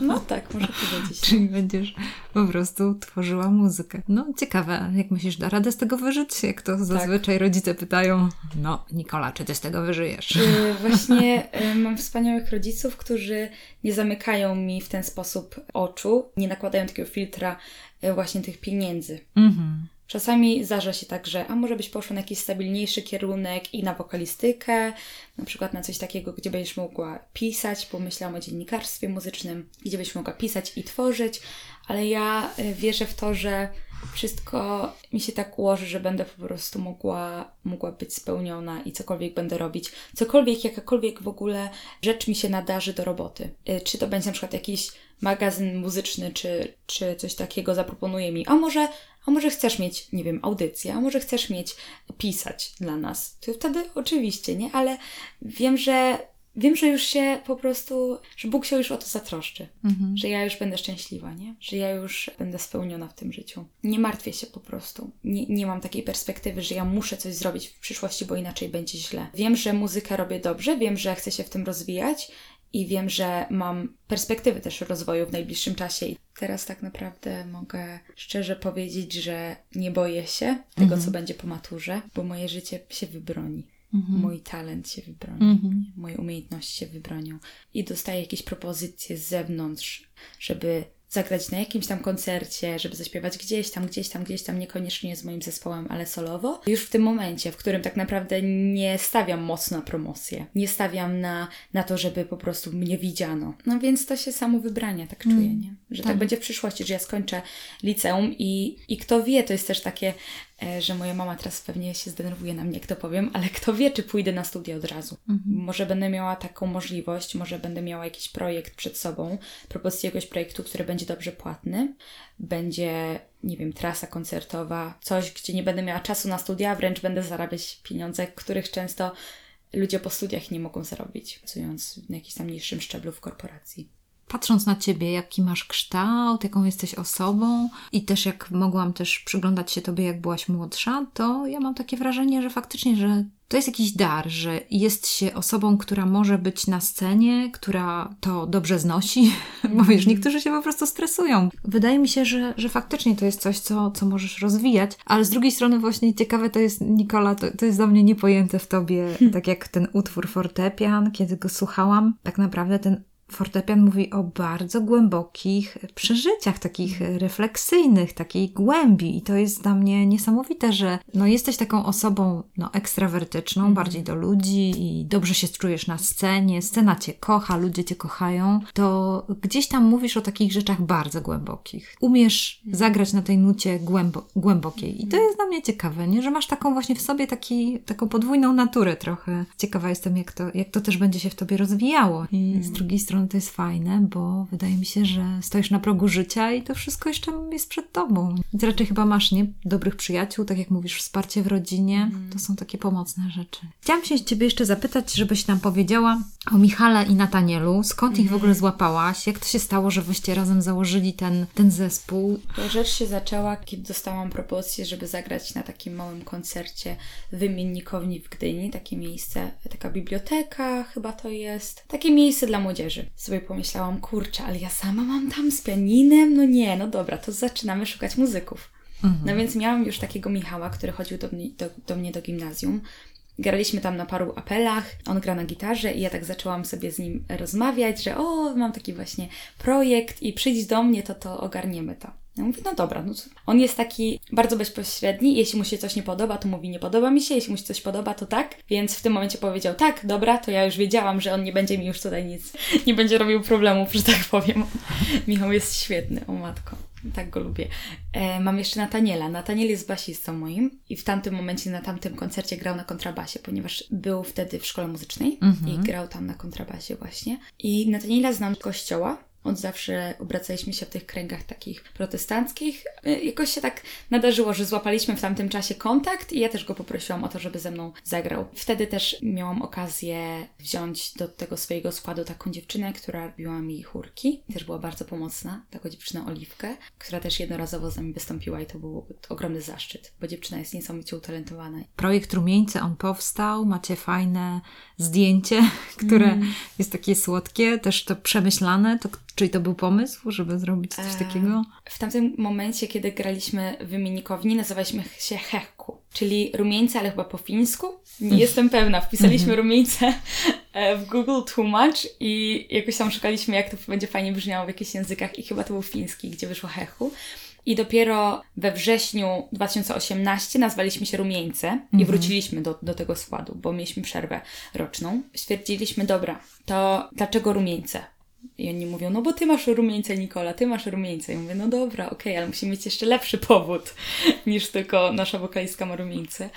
No tak, może powiedzieć. Czyli będziesz po prostu tworzyła muzykę. No ciekawe, jak myślisz, da radę z tego wyżyć? Jak to zazwyczaj rodzice pytają, no Nikola, czy ty z tego wyżyjesz? Y, Właśnie y, mam wspaniałych rodziców, którzy nie zamykają mi w ten sposób oczu, nie nakładają takiego filtra y, właśnie tych pieniędzy. Mhm. Czasami zdarza się tak, że a może byś poszła na jakiś stabilniejszy kierunek i na wokalistykę, na przykład na coś takiego, gdzie będziesz mogła pisać, pomyślałam o dziennikarstwie muzycznym, gdzie byś mogła pisać i tworzyć, ale ja y, wierzę w to, że wszystko mi się tak ułoży, że będę po prostu mogła, mogła być spełniona i cokolwiek będę robić, cokolwiek, jakakolwiek w ogóle rzecz mi się nadarzy do roboty. Y, Czy to będzie na przykład jakiś magazyn muzyczny, czy, czy coś takiego zaproponuje mi, a może, a może chcesz mieć, nie wiem, audycję, a może chcesz mieć, pisać dla nas. To wtedy oczywiście, nie? Ale wiem, że wiem, że już się po prostu, że Bóg się już o to zatroszczy. Mhm. Że ja już będę szczęśliwa, nie? Że ja już będę spełniona w tym życiu. Nie martwię się po prostu. Nie, nie mam takiej perspektywy, że ja muszę coś zrobić w przyszłości, bo inaczej będzie źle. Wiem, że muzykę robię dobrze, wiem, że chcę się w tym rozwijać i wiem, że mam perspektywy też rozwoju w najbliższym czasie. I teraz tak naprawdę mogę szczerze powiedzieć, że nie boję się tego, co będzie po maturze, bo moje życie się wybroni. Mój talent się wybroni, Mhm. moje umiejętności się wybronią i dostaję jakieś propozycje z zewnątrz, żeby zagrać na jakimś tam koncercie, żeby zaśpiewać gdzieś tam, gdzieś tam, gdzieś tam, niekoniecznie z moim zespołem, ale solowo. Już w tym momencie, w którym tak naprawdę nie stawiam mocno na promocję, nie stawiam na, na to, żeby po prostu mnie widziano. No więc to się samo wybrania, tak czuję, nie? Że tak. tak. będzie w przyszłości, że ja skończę liceum i, i kto wie, to jest też takie, że moja mama teraz pewnie się zdenerwuje na mnie, jak to powiem, ale kto wie, czy pójdę na studia od razu. Może będę miała taką możliwość, może będę miała jakiś projekt przed sobą, propozycję jakiegoś projektu, który będzie dobrze płatny, będzie, nie wiem, trasa koncertowa, coś, gdzie nie będę miała czasu na studia, wręcz będę zarabiać pieniądze, których często ludzie po studiach nie mogą zarobić, pracując na jakimś tam niższym szczeblu w korporacji. Patrząc na ciebie, jaki masz kształt, jaką jesteś osobą i też jak mogłam też przyglądać się tobie, jak byłaś młodsza, to ja mam takie wrażenie, że faktycznie, że to jest jakiś dar, że jest się osobą, która może być na scenie, która to dobrze znosi, bo wiesz, niektórzy się po prostu stresują. Wydaje mi się, że, że faktycznie to jest coś, co, co możesz rozwijać, ale z drugiej strony właśnie ciekawe to jest, Nikola, to, to jest dla mnie niepojęte w tobie, tak jak ten utwór fortepian, kiedy go słuchałam, tak naprawdę ten fortepian mówi o bardzo głębokich przeżyciach, takich refleksyjnych, takiej głębi. I to jest dla mnie niesamowite, że no, jesteś taką osobą no, ekstrawertyczną, bardziej do ludzi i dobrze się czujesz na scenie, scena cię kocha, ludzie cię kochają, to gdzieś tam mówisz o takich rzeczach bardzo głębokich. Umiesz zagrać na tej nucie głębo- głębokiej. I to jest dla mnie ciekawe, nie? że masz taką właśnie w sobie taki, taką podwójną naturę trochę. Ciekawa jestem, jak to, jak to też będzie się w tobie rozwijało. I z drugiej strony strony to jest fajne, bo wydaje mi się, że stoisz na progu życia i to wszystko jeszcze jest przed tobą. Więc raczej chyba masz, nie? Dobrych przyjaciół, tak jak mówisz, wsparcie w rodzinie. To są takie pomocne rzeczy. Chciałam się ciebie jeszcze zapytać, żebyś nam powiedziała o Michale i Natanielu. Skąd ich w ogóle złapałaś? Jak to się stało, że wyście razem założyli ten, ten zespół? Ta rzecz się zaczęła, kiedy dostałam propozycję, żeby zagrać na takim małym koncercie w wymiennikowni w Gdyni. Takie miejsce, taka biblioteka chyba to jest. Takie miejsce dla młodzieży. Sobie pomyślałam, kurczę, ale ja sama mam tam z pianinem? No nie, no dobra, to zaczynamy szukać muzyków. No więc miałam już takiego Michała, który chodził do mnie do, do mnie do gimnazjum. Graliśmy tam na paru apelach, on gra na gitarze i ja tak zaczęłam sobie z nim rozmawiać, że o, mam taki właśnie projekt i przyjdź do mnie, to to ogarniemy to. Ja mówię, no dobra, no on jest taki bardzo bezpośredni, jeśli mu się coś nie podoba, to mówi nie podoba mi się, jeśli mu się coś podoba, to tak, więc w tym momencie powiedział tak, dobra, to ja już wiedziałam, że on nie będzie mi już tutaj nic, nie będzie robił problemów, że tak powiem. Michał jest świetny, o matko. Tak go lubię. E, mam jeszcze Nataniela. Nataniel jest basistą moim i w tamtym momencie, na tamtym koncercie grał na kontrabasie, ponieważ był wtedy w szkole muzycznej i grał tam na kontrabasie właśnie. I Nataniela znam z kościoła. Od zawsze obracaliśmy się w tych kręgach takich protestanckich. E, Jakoś się tak nadarzyło, że złapaliśmy w tamtym czasie kontakt i ja też go poprosiłam o to, żeby ze mną zagrał. Wtedy też miałam okazję wziąć do tego swojego składu taką dziewczynę, która robiła mi chórki. Też była bardzo pomocna, taką dziewczynę Oliwkę, która też jednorazowo z nami wystąpiła i to był ogromny zaszczyt, bo dziewczyna jest niesamowicie utalentowana. Projekt Rumieńce, on powstał, macie fajne zdjęcie, które jest takie słodkie, też to przemyślane. To, czyli to był pomysł, żeby zrobić coś Eee, takiego? W tamtym momencie, kiedy graliśmy w wymiennikowni, nazywaliśmy się Hechku, czyli rumieńce, ale chyba po fińsku. Nie jestem pewna. Wpisaliśmy rumieńce e, w Google tłumacz i jakoś tam szukaliśmy, jak to będzie fajnie brzmiało w jakichś językach i chyba to był fiński, gdzie wyszło Hechu. I dopiero we wrześniu 2018 nazwaliśmy się Rumieńce i wróciliśmy do, do tego składu, bo mieliśmy przerwę roczną. Stwierdziliśmy, dobra, to dlaczego Rumieńce? I oni mówią, no bo ty masz rumieńce, Nikola, ty masz rumieńce. I mówię, no dobra, okej, ale musimy mieć jeszcze lepszy powód niż tylko nasza wokalistka ma rumieńce.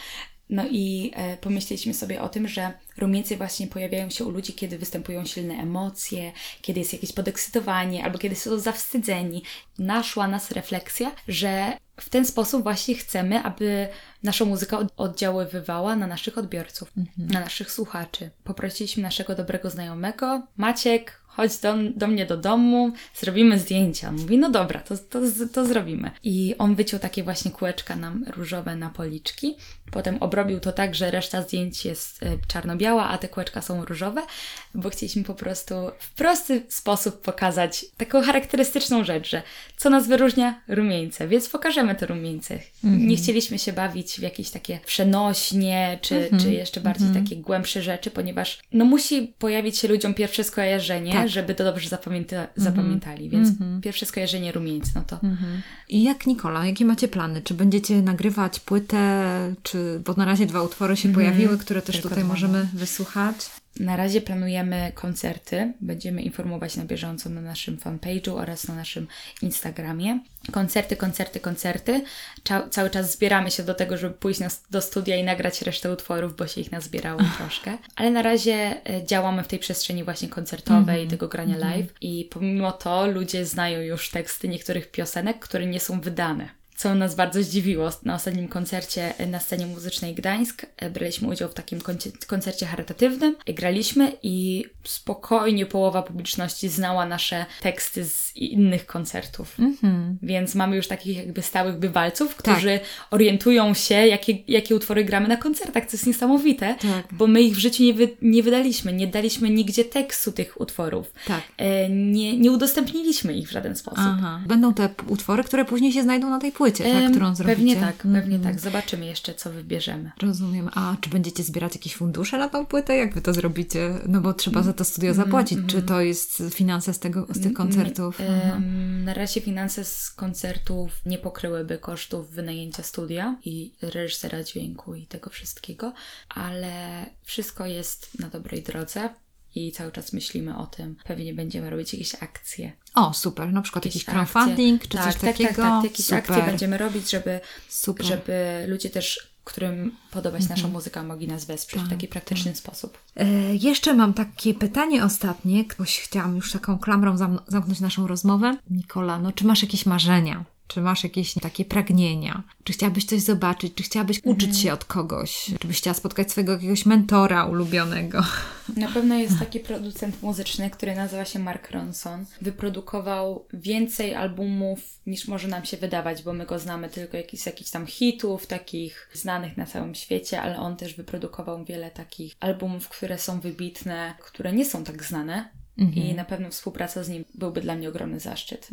No i e, pomyśleliśmy sobie o tym, że rumieńce właśnie pojawiają się u ludzi, kiedy występują silne emocje, kiedy jest jakieś podekscytowanie, albo kiedy są zawstydzeni. Naszła nas refleksja, że w ten sposób właśnie chcemy, aby nasza muzyka od- oddziaływywała na naszych odbiorców, na naszych słuchaczy. Poprosiliśmy naszego dobrego znajomego, Maciek, chodź do, do mnie do domu, zrobimy zdjęcia. Mówi, no dobra, to, to, to zrobimy. I on wyciął takie właśnie kółeczka nam różowe na policzki. Potem obrobił to tak, że reszta zdjęć jest e, czarno-biała, a te kółeczka są różowe, bo chcieliśmy po prostu w prosty sposób pokazać taką charakterystyczną rzecz, że co nas wyróżnia? Rumieńce, więc pokażemy te rumieńce. Nie chcieliśmy się bawić w jakieś takie przenośnie, czy, czy jeszcze bardziej takie głębsze rzeczy, ponieważ no musi pojawić się ludziom pierwsze skojarzenie, Tak. żeby to dobrze zapamięta- zapamiętali, więc pierwsze skojarzenie rumieńc, no to. I jak Nikola, jakie macie plany? Czy będziecie nagrywać płytę, czy bo na razie dwa utwory się pojawiły, które też Tylko tutaj dwa, możemy wysłuchać? Na razie planujemy koncerty. Będziemy informować na bieżąco na naszym fanpage'u oraz na naszym Instagramie. Koncerty, koncerty, koncerty. Cza- cały czas zbieramy się do tego, żeby pójść na, do studia i nagrać resztę utworów, bo się ich nazbierało troszkę. Ale na razie e, działamy w tej przestrzeni właśnie koncertowej, tego grania live i pomimo to ludzie znają już teksty niektórych piosenek, które nie są wydane co nas bardzo zdziwiło. Na ostatnim koncercie na scenie muzycznej Gdańsk e, braliśmy udział w takim koncercie charytatywnym. E, Graliśmy i spokojnie połowa publiczności znała nasze teksty z innych koncertów. Mhm. Więc mamy już takich jakby stałych bywalców, którzy orientują się, jakie, jakie utwory gramy na koncertach, co jest niesamowite, Tak. bo my ich w życiu nie, wy, nie wydaliśmy, nie daliśmy nigdzie tekstu tych utworów. Tak. E, nie, nie udostępniliśmy ich w żaden sposób. Aha. Będą te utwory, które później się znajdą na tej płycie, tak, Em, którą zrobicie? Pewnie tak, pewnie Mhm. tak. Zobaczymy jeszcze, co wybierzemy. Rozumiem. A czy będziecie zbierać jakieś fundusze na tą płytę? Jak wy to zrobicie? No bo trzeba za to studio zapłacić. Czy to jest finanse z, tego, z tych koncertów? Aha. Em, na razie finanse z koncertów nie pokryłyby kosztów wynajęcia studia i reżysera dźwięku i tego wszystkiego, ale wszystko jest na dobrej drodze. I cały czas myślimy o tym. Pewnie będziemy robić jakieś akcje. O, super. Na przykład jakiś crowdfunding, czy tak, coś tak, takiego? Tak, tak, jakieś super. akcje będziemy robić, żeby, Super. żeby ludzie też którym podobać nasza muzyka, mogli nas wesprzeć w taki praktyczny sposób. E, jeszcze mam takie pytanie ostatnie, ktoś chciałam już taką klamrą zam- zamknąć naszą rozmowę. Nikola, no czy masz jakieś marzenia? Czy masz jakieś takie pragnienia? Czy chciałabyś coś zobaczyć? Czy chciałabyś uczyć się od kogoś? Czy byś chciała spotkać swojego jakiegoś mentora ulubionego? Na pewno jest taki producent muzyczny, który nazywa się Mark Ronson. Wyprodukował więcej albumów niż może nam się wydawać, bo my go znamy tylko jakiś, z jakichś tam hitów, takich znanych na całym świecie, ale on też wyprodukował wiele takich albumów, które są wybitne, które nie są tak znane. I na pewno współpraca z nim byłby dla mnie ogromny zaszczyt.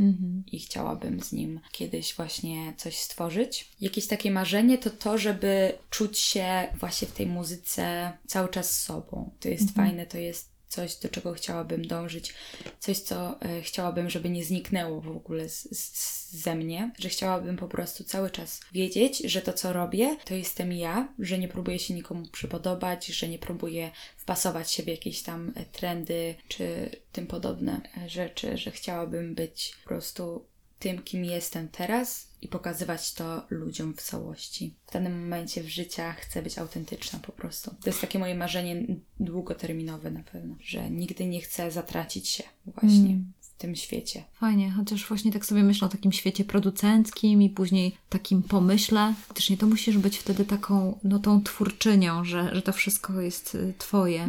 I chciałabym z nim kiedyś właśnie coś stworzyć. Jakieś takie marzenie to to, żeby czuć się właśnie w tej muzyce cały czas sobą. To jest fajne, to jest coś, do czego chciałabym dążyć, coś, co e, chciałabym, żeby nie zniknęło w ogóle z, z, ze mnie, że chciałabym po prostu cały czas wiedzieć, że to, co robię, to jestem ja, że nie próbuję się nikomu przypodobać, że nie próbuję wpasować się w jakieś tam e, trendy czy tym podobne e, rzeczy, że chciałabym być po prostu tym, kim jestem teraz i pokazywać to ludziom w całości. W danym momencie w życiu chcę być autentyczna po prostu. To jest takie moje marzenie długoterminowe na pewno, że nigdy nie chcę zatracić się właśnie w tym świecie. Fajnie, chociaż właśnie tak sobie myślę o takim świecie producenckim i później takim pomyśle. Faktycznie to musisz być wtedy taką, no tą twórczynią, że, że to wszystko jest y, twoje.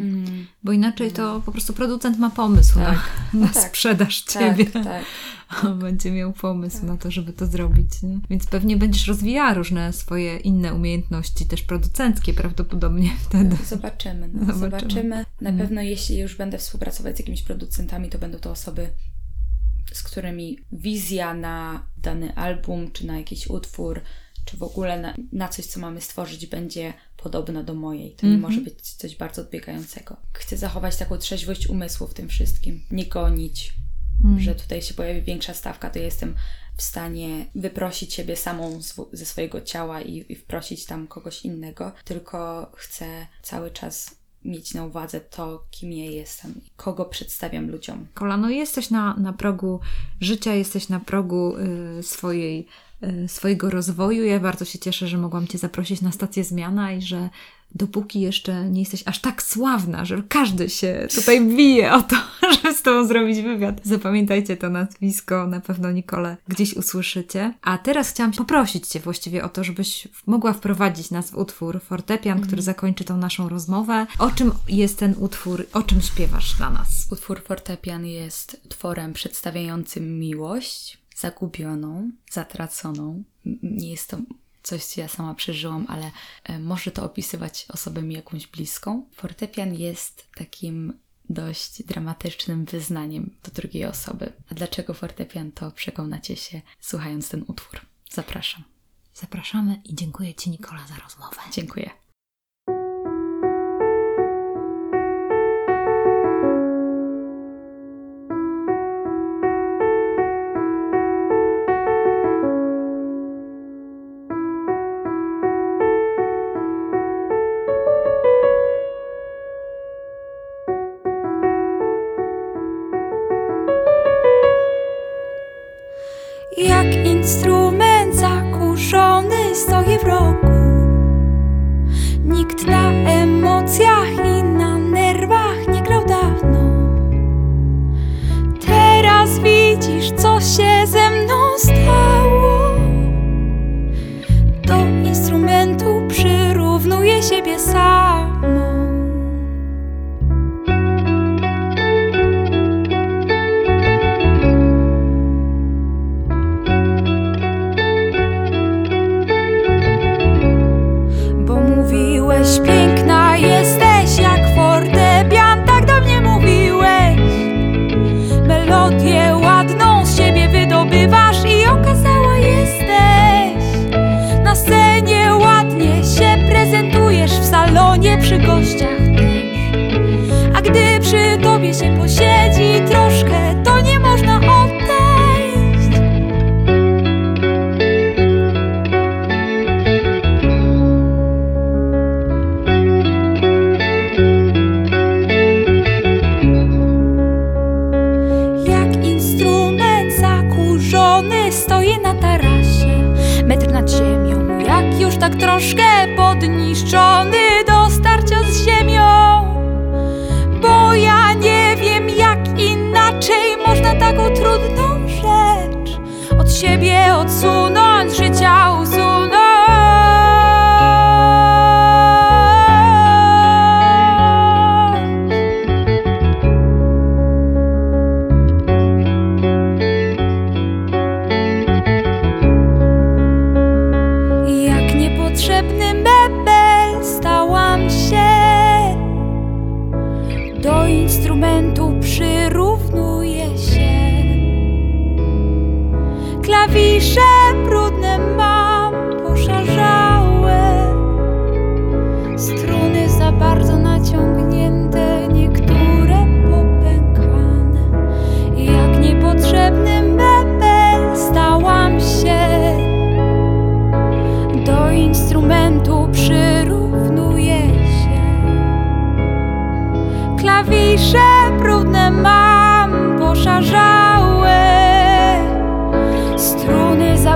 Bo inaczej to po prostu producent ma pomysł na, na tak. sprzedaż Tak, ciebie. tak. On będzie miał pomysł na to, żeby to zrobić. Nie? Więc pewnie będziesz rozwijała różne swoje inne umiejętności, też producenckie prawdopodobnie wtedy. Zobaczymy. No. Zobaczymy. Zobaczymy. Na pewno jeśli już będę współpracować z jakimiś producentami, to będą to osoby, z którymi wizja na dany album, czy na jakiś utwór, czy w ogóle na, na coś, co mamy stworzyć, będzie podobna do mojej. To nie może być coś bardzo odbiegającego. Chcę zachować taką trzeźwość umysłu w tym wszystkim. Nie gonić, że tutaj się pojawi większa stawka, to jestem w stanie wyprosić siebie samą zw- ze swojego ciała i, i wprosić tam kogoś innego, tylko chcę cały czas mieć na uwadze to, kim ja jestem, i kogo przedstawiam ludziom. Kolano, jesteś na, na progu życia, jesteś na progu y, swojej, y, swojego rozwoju. Ja bardzo się cieszę, że mogłam Cię zaprosić na stację Zmiana i że dopóki jeszcze nie jesteś aż tak sławna, że każdy się tutaj bije o to, żeby z Tobą zrobić wywiad. Zapamiętajcie to nazwisko, na pewno Nicole gdzieś usłyszycie. A teraz chciałam poprosić Cię właściwie o to, żebyś mogła wprowadzić nas w utwór fortepian, który zakończy tą naszą rozmowę. O czym jest ten utwór? O czym śpiewasz dla nas? Utwór fortepian jest utworem przedstawiającym miłość zagubioną, zatraconą. Nie jest to coś, co ja sama przeżyłam, ale e, może to opisywać osobę mi jakąś bliską. Fortepian jest takim dość dramatycznym wyznaniem do drugiej osoby. A dlaczego fortepian, to przekonacie się słuchając ten utwór. Zapraszam. Zapraszamy i dziękuję Ci, Nikola, za rozmowę. Dziękuję. Salonie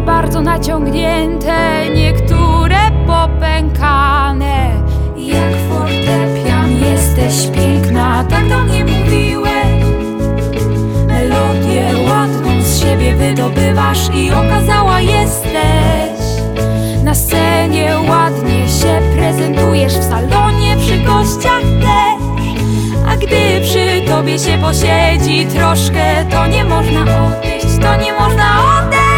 bardzo naciągnięte, niektóre popękane. Jak fortepian jesteś piękna, tak do mnie mówiłeś. Melodię ładną z siebie wydobywasz i okazała jesteś. Na scenie ładnie się prezentujesz, w salonie przy gościach też. A gdy przy tobie się posiedzi troszkę, to nie można odejść, to nie można odejść.